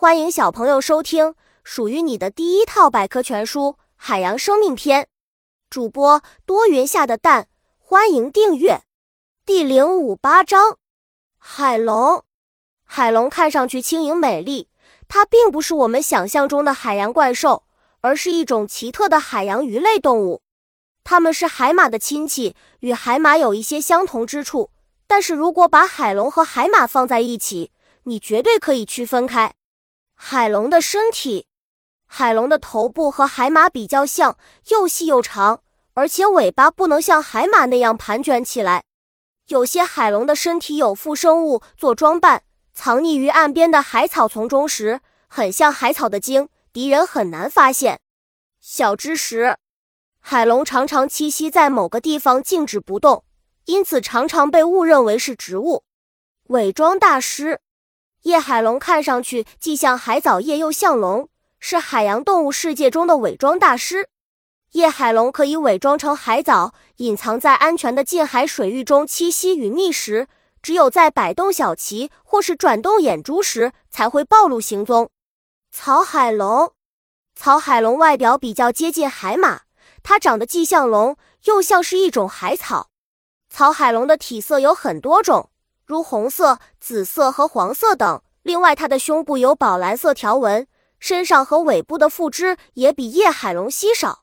欢迎小朋友收听属于你的第一套百科全书《海洋生命篇》。主播多云下的蛋，欢迎订阅。第零五八章：海龙。海龙看上去轻盈美丽，它并不是我们想象中的海洋怪兽，而是一种奇特的海洋鱼类动物。它们是海马的亲戚，与海马有一些相同之处。但是如果把海龙和海马放在一起，你绝对可以区分开。海龙的身体，海龙的头部和海马比较像，又细又长，而且尾巴不能像海马那样盘卷起来。有些海龙的身体有附生物做装扮，藏匿于岸边的海草丛中时，很像海草的茎，敌人很难发现。小知识：海龙常常栖息在某个地方静止不动，因此常常被误认为是植物。伪装大师。叶海龙看上去既像海藻叶又像龙，是海洋动物世界中的伪装大师。叶海龙可以伪装成海藻，隐藏在安全的近海水域中栖息与觅食，只有在摆动小鳍或是转动眼珠时才会暴露行踪。草海龙，草海龙外表比较接近海马，它长得既像龙又像是一种海草。草海龙的体色有很多种。如红色、紫色和黄色等。另外，它的胸部有宝蓝色条纹，身上和尾部的附肢也比叶海龙稀少。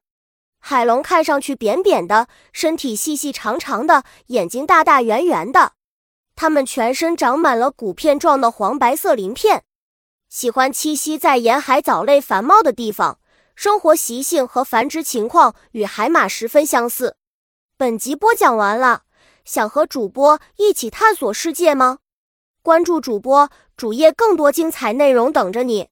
海龙看上去扁扁的，身体细细长长的，眼睛大大圆圆的。它们全身长满了骨片状的黄白色鳞片，喜欢栖息在沿海藻类繁茂的地方，生活习性和繁殖情况与海马十分相似。本集播讲完了。想和主播一起探索世界吗？关注主播主页，更多精彩内容等着你。